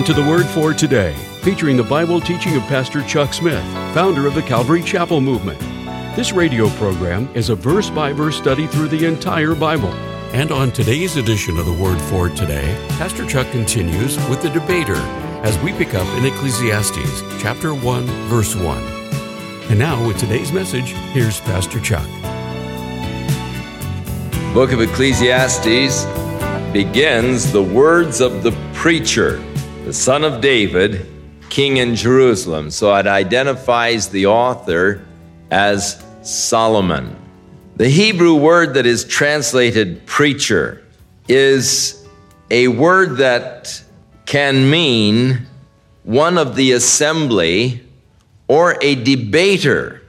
Welcome to the Word for Today, featuring the Bible teaching of Pastor Chuck Smith, founder of the Calvary Chapel Movement. This radio program is a verse by verse study through the entire Bible. And on today's edition of the Word for Today, Pastor Chuck continues with the debater as we pick up in Ecclesiastes chapter 1, verse 1. And now, with today's message, here's Pastor Chuck. Book of Ecclesiastes begins the words of the preacher the son of David, king in Jerusalem. So it identifies the author as Solomon. The Hebrew word that is translated preacher is a word that can mean one of the assembly or a debater.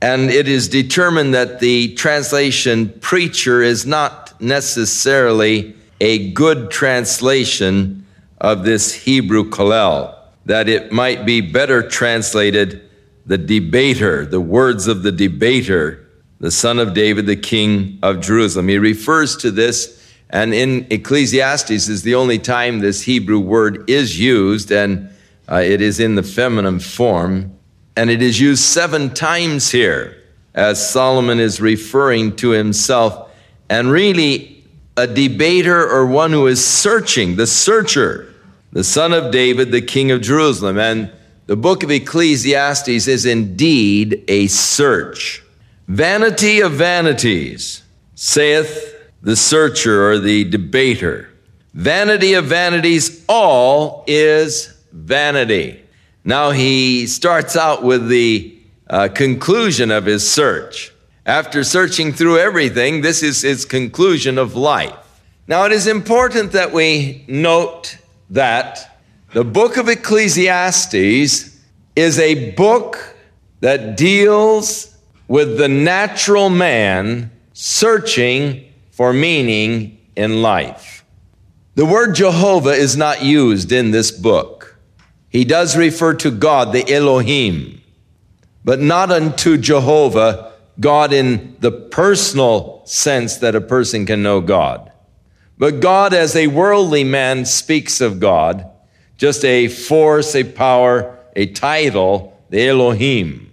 And it is determined that the translation preacher is not necessarily a good translation of this Hebrew Koheleth, that it might be better translated the debater, the words of the debater, the son of David, the king of Jerusalem. He refers to this, and in Ecclesiastes is the only time this Hebrew word is used, and uh, it is in the feminine form, and it is used seven times here as Solomon is referring to himself, and really a debater or one who is searching, the searcher the son of David, the king of Jerusalem. And the book of Ecclesiastes is indeed a search. Vanity of vanities, saith the searcher or the debater. Vanity of vanities, all is vanity. Now he starts out with the uh, conclusion of his search. After searching through everything, this is his conclusion of life. Now it is important that we note that the book of Ecclesiastes is a book that deals with the natural man searching for meaning in life. The word Jehovah is not used in this book. He does refer to God, the Elohim, but not unto Jehovah, God in the personal sense that a person can know God. But God, as a worldly man, speaks of God, just a force, a power, a title, the Elohim.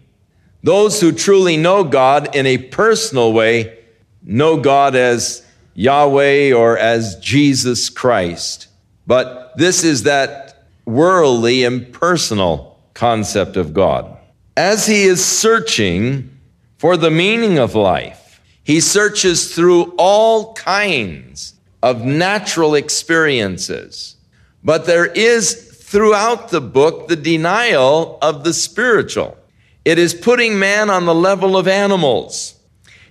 Those who truly know God in a personal way know God as Yahweh or as Jesus Christ. But this is that worldly, impersonal concept of God. As he is searching for the meaning of life, he searches through all kinds of natural experiences. But there is throughout the book the denial of the spiritual. It is putting man on the level of animals.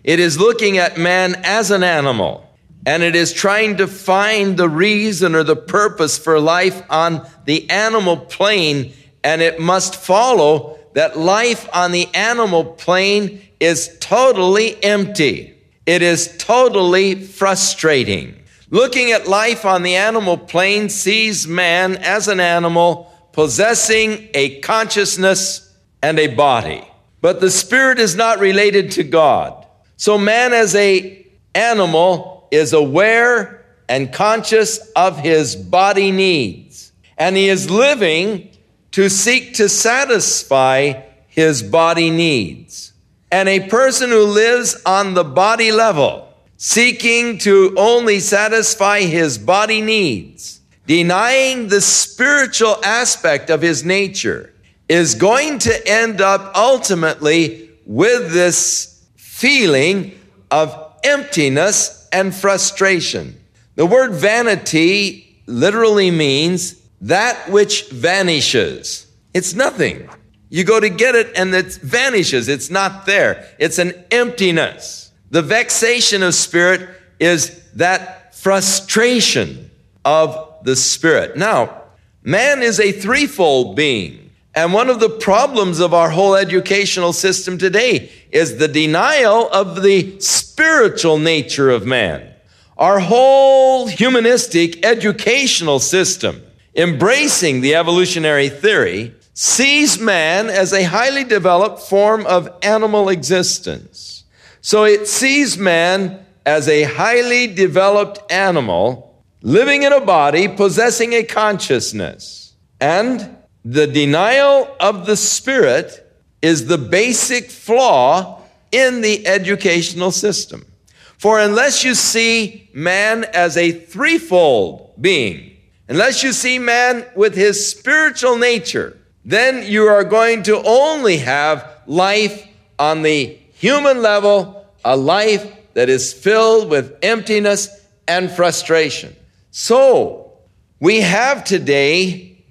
It is looking at man as an animal. And it is trying to find the reason or the purpose for life on the animal plane. And it must follow that life on the animal plane is totally empty. It is totally frustrating. Looking at life on the animal plane sees man as an animal possessing a consciousness and a body. But the spirit is not related to God. So man as a animal is aware and conscious of his body needs. And he is living to seek to satisfy his body needs. And a person who lives on the body level seeking to only satisfy his body needs, denying the spiritual aspect of his nature, is going to end up ultimately with this feeling of emptiness and frustration. The word vanity literally means that which vanishes. It's nothing. You go to get it and it vanishes. It's not there. It's an emptiness. The vexation of spirit is that frustration of the spirit. Now, man is a threefold being. And one of the problems of our whole educational system today is the denial of the spiritual nature of man. Our whole humanistic educational system, embracing the evolutionary theory, sees man as a highly developed form of animal existence. So it sees man as a highly developed animal living in a body, possessing a consciousness. And the denial of the Spirit is the basic flaw in the educational system. For unless you see man as a threefold being, unless you see man with his spiritual nature, then you are going to only have life on the human level, a life that is filled with emptiness and frustration. So, we have today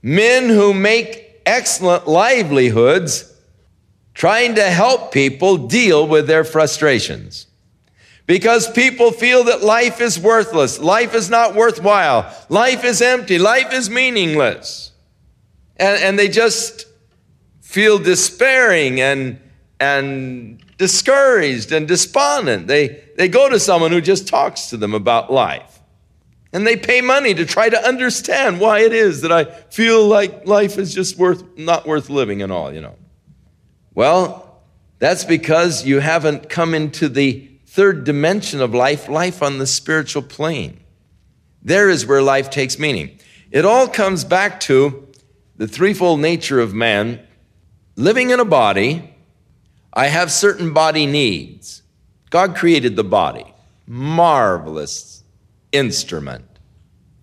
men who make excellent livelihoods trying to help people deal with their frustrations. Because people feel that life is worthless, life is not worthwhile, life is empty, life is meaningless. And, and they just feel despairing and, and discouraged and despondent. They, they go to someone who just talks to them about life. And they pay money to try to understand why it is that I feel like life is just worth, not worth living and all, you know. Well, that's because you haven't come into the third dimension of life, life on the spiritual plane. There is where life takes meaning. It all comes back to the threefold nature of man living in a body. I have certain body needs. God created the body. Marvelous instrument.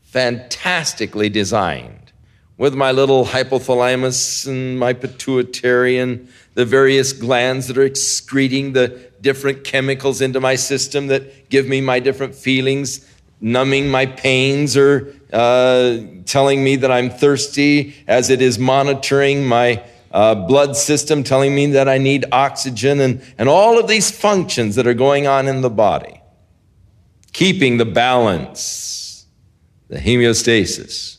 Fantastically designed. With my little hypothalamus and my pituitary and the various glands that are excreting the different chemicals into my system that give me my different feelings, numbing my pains or uh, telling me that I'm thirsty, as it is monitoring my uh, blood system, telling me that I need oxygen, and, and all of these functions that are going on in the body. Keeping the balance, the homeostasis.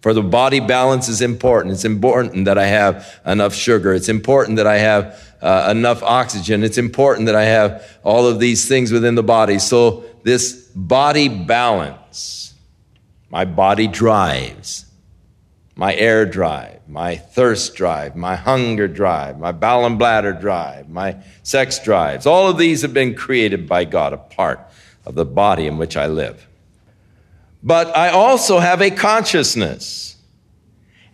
For the body balance is important. It's important that I have enough sugar. It's important that I have uh, enough oxygen. It's important that I have all of these things within the body. So this body balance, my body drives, my air drive, my thirst drive, my hunger drive, my bowel and bladder drive, my sex drives, all of these have been created by God, a part of the body in which I live. But I also have a consciousness.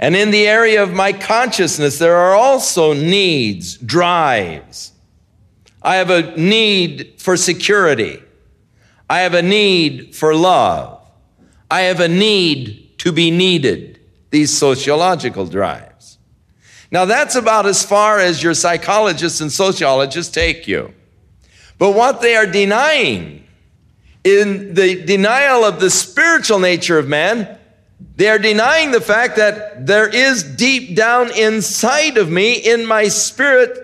And in the area of my consciousness, there are also needs, drives. I have a need for security. I have a need for love. I have a need to be needed. These sociological drives. Now that's about as far as your psychologists and sociologists take you. But what they are denying in the denial of the spiritual nature of man they are denying the fact that there is deep down inside of me, in my spirit,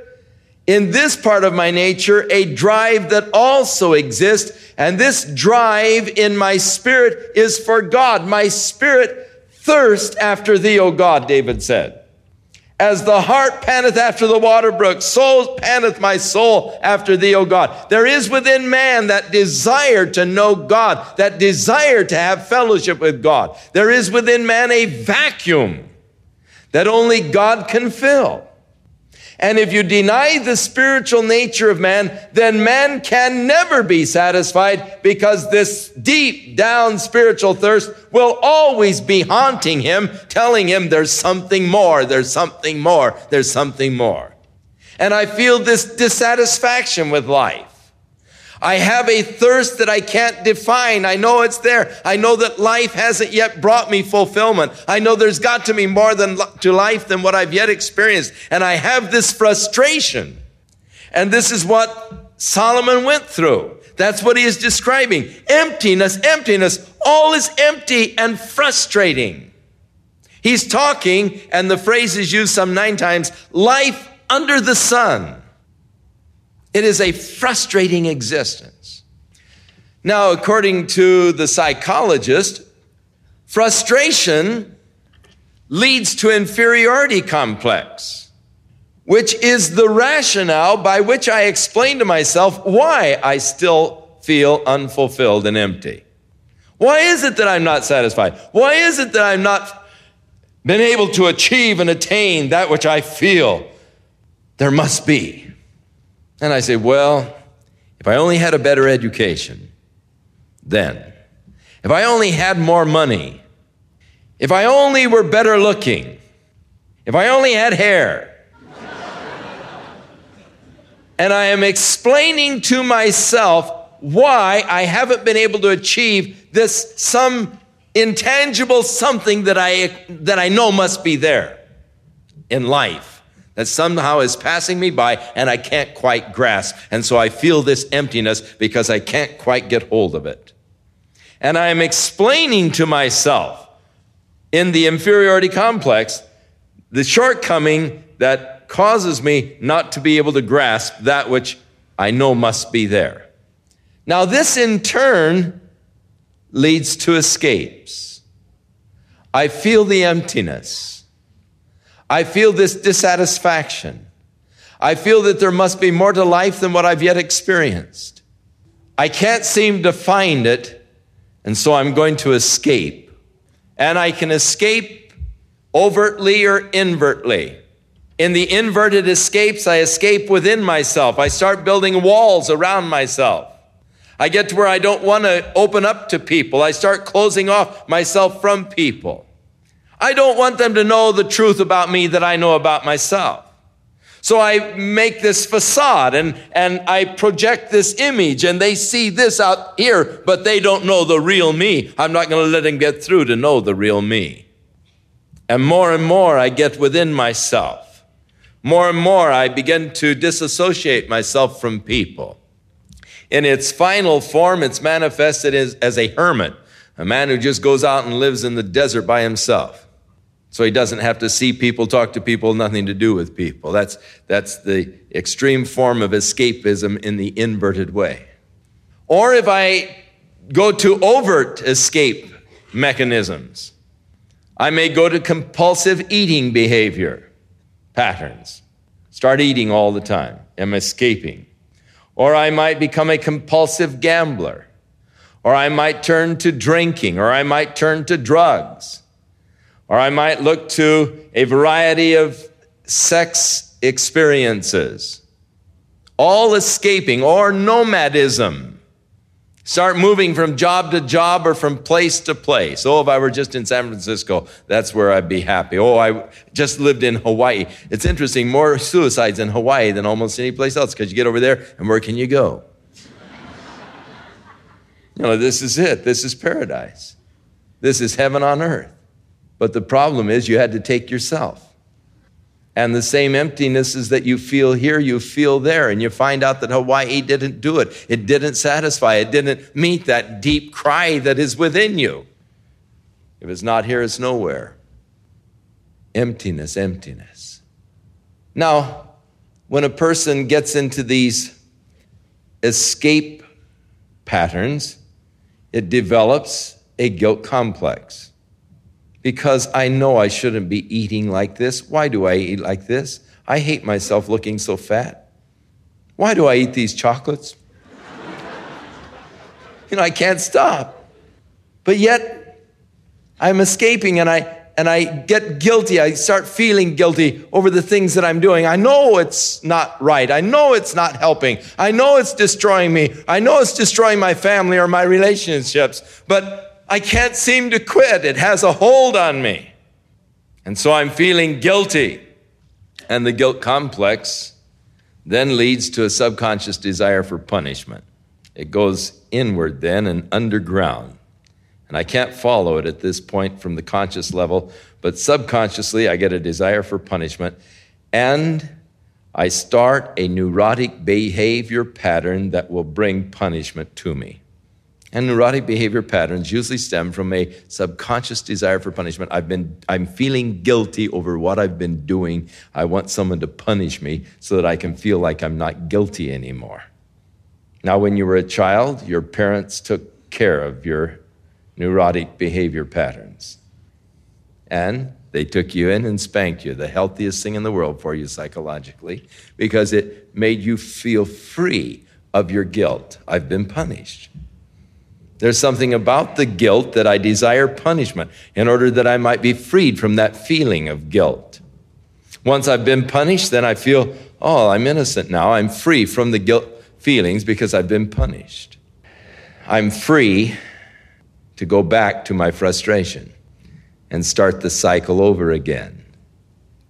in this part of my nature, a drive that also exists. And this drive in my spirit is for God. My spirit thirsts after thee, O God, David said. As the hart panteth after the water brook, so panteth my soul after thee, O God. There is within man that desire to know God, that desire to have fellowship with God. There is within man a vacuum that only God can fill. And if you deny the spiritual nature of man, then man can never be satisfied because this deep down spiritual thirst will always be haunting him, telling him there's something more, there's something more, there's something more. And I feel this dissatisfaction with life. I have a thirst that I can't define. I know it's there. I know that life hasn't yet brought me fulfillment. I know there's got to be more than to life than what I've yet experienced. And I have this frustration. And this is what Solomon went through. That's what he is describing. Emptiness, emptiness. All is empty and frustrating. He's talking, and the phrase is used some nine times, life under the sun. It is a frustrating existence. Now, according to the psychologist, frustration leads to inferiority complex, which is the rationale by which I explain to myself why I still feel unfulfilled and empty. Why is it that I'm not satisfied? Why is it that I'm not been able to achieve and attain that which I feel there must be? And I say, well, if I only had a better education, then. if I only had more money, if I only were better looking, if I only had hair. and I am explaining to myself why I haven't been able to achieve this some intangible something that I, that I know must be there in life that somehow is passing me by and I can't quite grasp. And so I feel this emptiness because I can't quite get hold of it. And I am explaining to myself in the inferiority complex the shortcoming that causes me not to be able to grasp that which I know must be there. Now, this in turn leads to escapes. I feel the emptiness. I feel this dissatisfaction. I feel that there must be more to life than what I've yet experienced. I can't seem to find it, and so I'm going to escape. And I can escape overtly or invertly. In the inverted escapes, I escape within myself. I start building walls around myself. I get to where I don't want to open up to people. I start closing off myself from people. I don't want them to know the truth about me that I know about myself. So I make this facade and, and I project this image and they see this out here, but they don't know the real me. I'm not going to let them get through to know the real me. And more and more I get within myself. More and more I begin to disassociate myself from people. In its final form, it's manifested as, as a hermit, a man who just goes out and lives in the desert by himself. So he doesn't have to see people, talk to people, nothing to do with people. That's, that's the extreme form of escapism in the inverted way. Or if I go to overt escape mechanisms, I may go to compulsive eating behavior patterns. Start eating all the time. I'm escaping. Or I might become a compulsive gambler. Or I might turn to drinking. Or I might turn to drugs. Or I might look to a variety of sex experiences. All escaping or nomadism. Start moving from job to job or from place to place. Oh, if I were just in San Francisco, that's where I'd be happy. Oh, I just lived in Hawaii. It's interesting, more suicides in Hawaii than almost any place else because you get over there and where can you go? you know, this is it. This is paradise. This is heaven on earth. But the problem is you had to take yourself. And the same emptinesses that you feel here, you feel there. And you find out that Hawaii didn't do it. It didn't satisfy. It didn't meet that deep cry that is within you. If it's not here, it's nowhere. Emptiness, emptiness. Now, when a person gets into these escape patterns, it develops a guilt complex because I know I shouldn't be eating like this. Why do I eat like this? I hate myself looking so fat. Why do I eat these chocolates? you know, I can't stop. But yet, I'm escaping and I and I get guilty. I start feeling guilty over the things that I'm doing. I know it's not right. I know it's not helping. I know it's destroying me. I know it's destroying my family or my relationships. But I can't seem to quit. It has a hold on me. And so I'm feeling guilty. And the guilt complex then leads to a subconscious desire for punishment. It goes inward then and underground. And I can't follow it at this point from the conscious level, but subconsciously I get a desire for punishment. And I start a neurotic behavior pattern that will bring punishment to me. And neurotic behavior patterns usually stem from a subconscious desire for punishment. I've been, I'm feeling guilty over what I've been doing. I want someone to punish me so that I can feel like I'm not guilty anymore. Now, when you were a child, your parents took care of your neurotic behavior patterns. And they took you in and spanked you, the healthiest thing in the world for you psychologically, because it made you feel free of your guilt. I've been punished. There's something about the guilt that I desire punishment in order that I might be freed from that feeling of guilt. Once I've been punished, then I feel, oh, I'm innocent now. I'm free from the guilt feelings because I've been punished. I'm free to go back to my frustration and start the cycle over again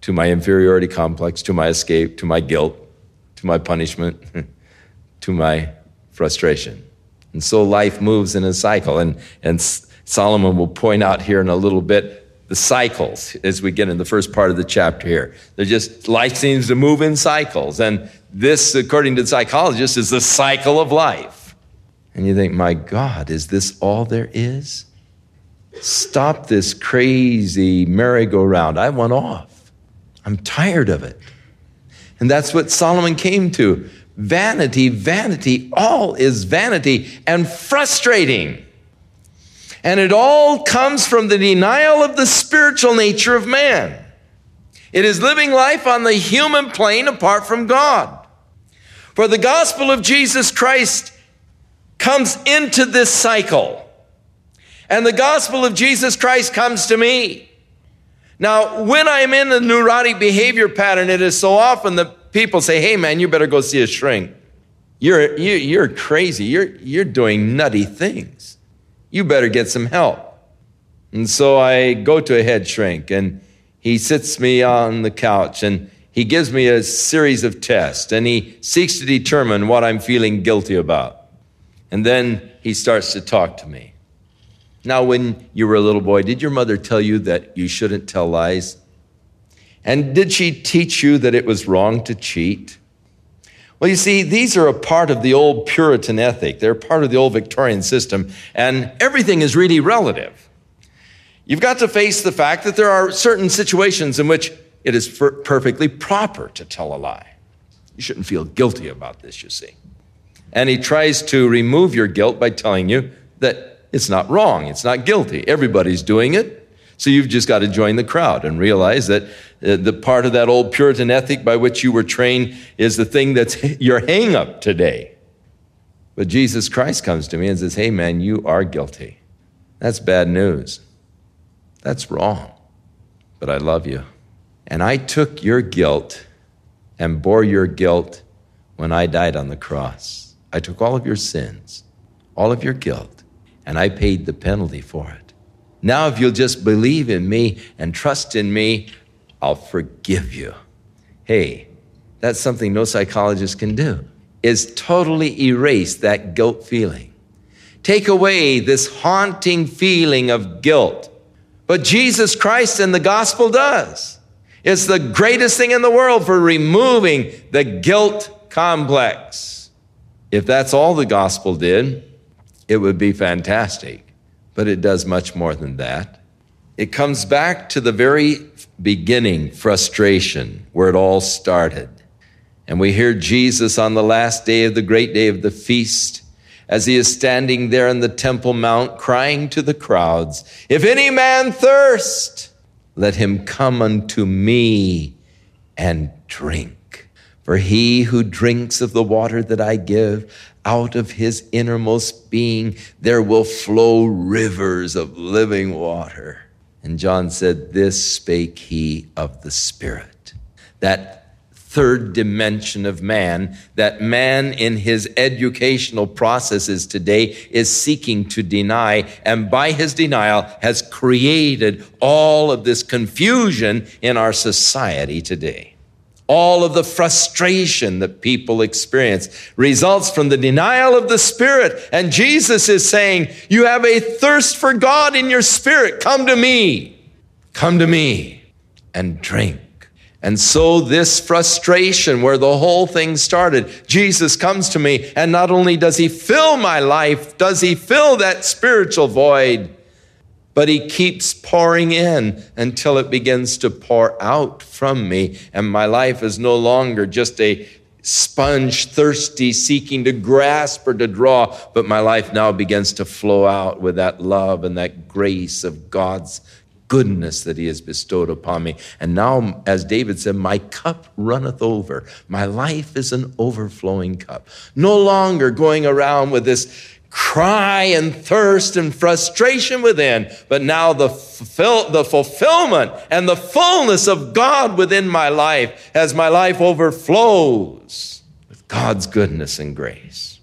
to my inferiority complex, to my escape, to my guilt, to my punishment, to my frustration. And so life moves in a cycle. And, and Solomon will point out here in a little bit the cycles as we get in the first part of the chapter here. They're just, life seems to move in cycles. And this, according to the psychologist, is the cycle of life. And you think, my God, is this all there is? Stop this crazy merry-go-round. I want off. I'm tired of it. And that's what Solomon came to. Vanity, vanity, all is vanity and frustrating. And it all comes from the denial of the spiritual nature of man. It is living life on the human plane apart from God. For the gospel of Jesus Christ comes into this cycle. And the gospel of Jesus Christ comes to me. Now, when I'm in the neurotic behavior pattern, it is so often that people say, hey man, you better go see a shrink. You're, you, are you are crazy. You're, you're doing nutty things. You better get some help. And so I go to a head shrink and he sits me on the couch and he gives me a series of tests and he seeks to determine what I'm feeling guilty about. And then he starts to talk to me. Now, when you were a little boy, did your mother tell you that you shouldn't tell lies? And did she teach you that it was wrong to cheat? Well, you see, these are a part of the old Puritan ethic. They're part of the old Victorian system, and everything is really relative. You've got to face the fact that there are certain situations in which it is perfectly proper to tell a lie. You shouldn't feel guilty about this, you see. And he tries to remove your guilt by telling you that it's not wrong, it's not guilty. Everybody's doing it. So you've just got to join the crowd and realize that uh, the part of that old Puritan ethic by which you were trained is the thing that's your hang up today. But Jesus Christ comes to me and says, Hey, man, you are guilty. That's bad news. That's wrong. But I love you. And I took your guilt and bore your guilt when I died on the cross. I took all of your sins, all of your guilt, and I paid the penalty for it. Now, if you'll just believe in me and trust in me, I'll forgive you. Hey, that's something no psychologist can do, is totally erase that guilt feeling. Take away this haunting feeling of guilt. But Jesus Christ and the gospel does. It's the greatest thing in the world for removing the guilt complex. If that's all the gospel did, it would be fantastic but it does much more than that. It comes back to the very beginning frustration where it all started. And we hear Jesus on the last day of the great day of the feast as he is standing there in the Temple Mount crying to the crowds, If any man thirst, let him come unto me and drink. For he who drinks of the water that I give, out of his innermost being there will flow rivers of living water. And John said, This spake he of the Spirit. That third dimension of man, that man in his educational processes today is seeking to deny, and by his denial has created all of this confusion in our society today all of the frustration that people experience results from the denial of the Spirit. And Jesus is saying, You have a thirst for God in your spirit. Come to me. Come to me and drink. And so, this frustration where the whole thing started, Jesus comes to me, and not only does he fill my life, does he fill that spiritual void, but he keeps pouring in until it begins to pour out from me. And my life is no longer just a sponge, thirsty, seeking to grasp or to draw, but my life now begins to flow out with that love and that grace of God's goodness that he has bestowed upon me. And now, as David said, my cup runneth over. My life is an overflowing cup. No longer going around with this cry and thirst and frustration within, but now the, fulfill, the fulfillment and the fullness of God within my life as my life overflows with God's goodness and grace.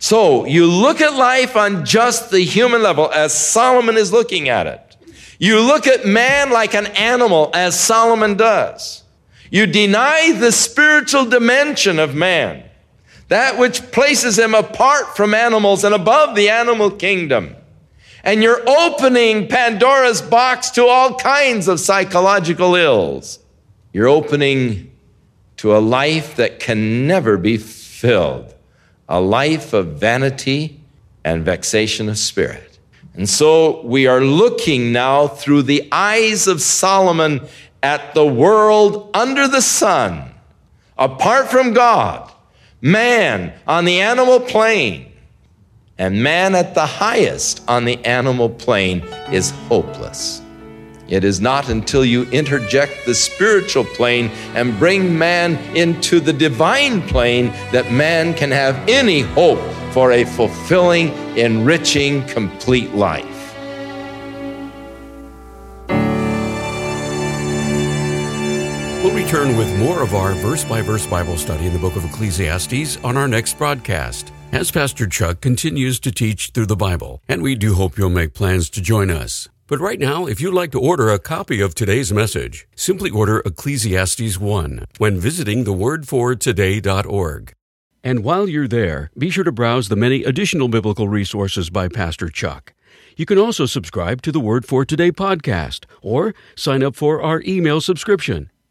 So you look at life on just the human level as Solomon is looking at it. You look at man like an animal as Solomon does. You deny the spiritual dimension of man, that which places him apart from animals and above the animal kingdom. And you're opening Pandora's box to all kinds of psychological ills. You're opening to a life that can never be filled a life of vanity and vexation of spirit. And so we are looking now through the eyes of Solomon at the world under the sun, apart from God, man on the animal plane, and man at the highest on the animal plane is hopeless. It is not until you interject the spiritual plane and bring man into the divine plane that man can have any hope for a fulfilling, enriching, complete life. We'll return with more of our verse by verse Bible study in the book of Ecclesiastes on our next broadcast as Pastor Chuck continues to teach through the Bible, and we do hope you'll make plans to join us. But right now, if you'd like to order a copy of today's message, simply order Ecclesiastes 1 when visiting thewordfortoday.org. And while you're there, be sure to browse the many additional biblical resources by Pastor Chuck. You can also subscribe to the Word for Today podcast or sign up for our email subscription.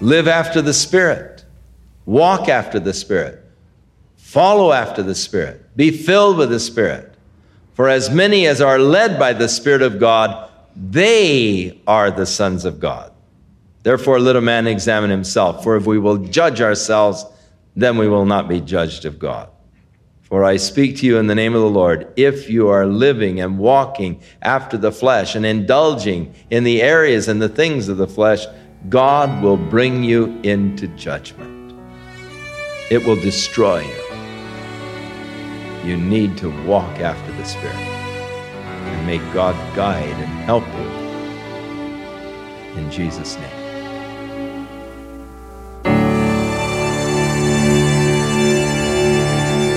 live after the Spirit, walk after the Spirit, follow after the Spirit, be filled with the Spirit. For as many as are led by the Spirit of God, they are the sons of God. Therefore, a man examine himself, for if we will judge ourselves, then we will not be judged of God. For I speak to you in the name of the Lord, if you are living and walking after the flesh and indulging in the areas and the things of the flesh, God will bring you into judgment. It will destroy you. You need to walk after the Spirit. And may God guide and help you. In Jesus' name.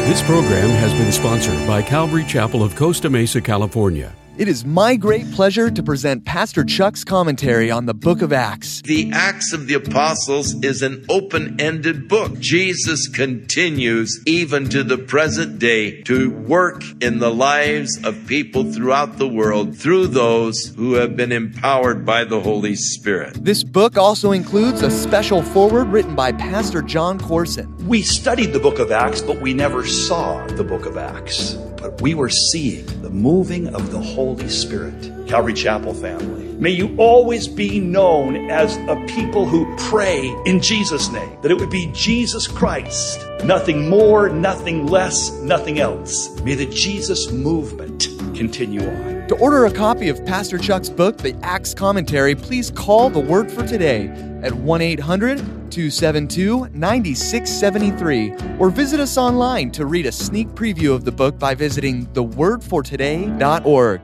This program has been sponsored by Calvary Chapel of Costa Mesa, California. It is my great pleasure to present Pastor Chuck's commentary on the book of Acts. The Acts of the Apostles is an open ended book. Jesus continues, even to the present day, to work in the lives of people throughout the world through those who have been empowered by the Holy Spirit. This book also includes a special foreword written by Pastor Jon Courson. We studied the book of Acts, but we never saw the book of Acts. But we were seeing the moving of the Holy Spirit. Calvary Chapel family. May you always be known as a people who pray in Jesus' name. That it would be Jesus Christ. Nothing more, nothing less, nothing else. May the Jesus movement continue on. To order a copy of Pastor Chuck's book, The Acts Commentary, please call the Word for Today at 1 800 272 9673 or visit us online to read a sneak preview of the book by visiting thewordfortoday.org.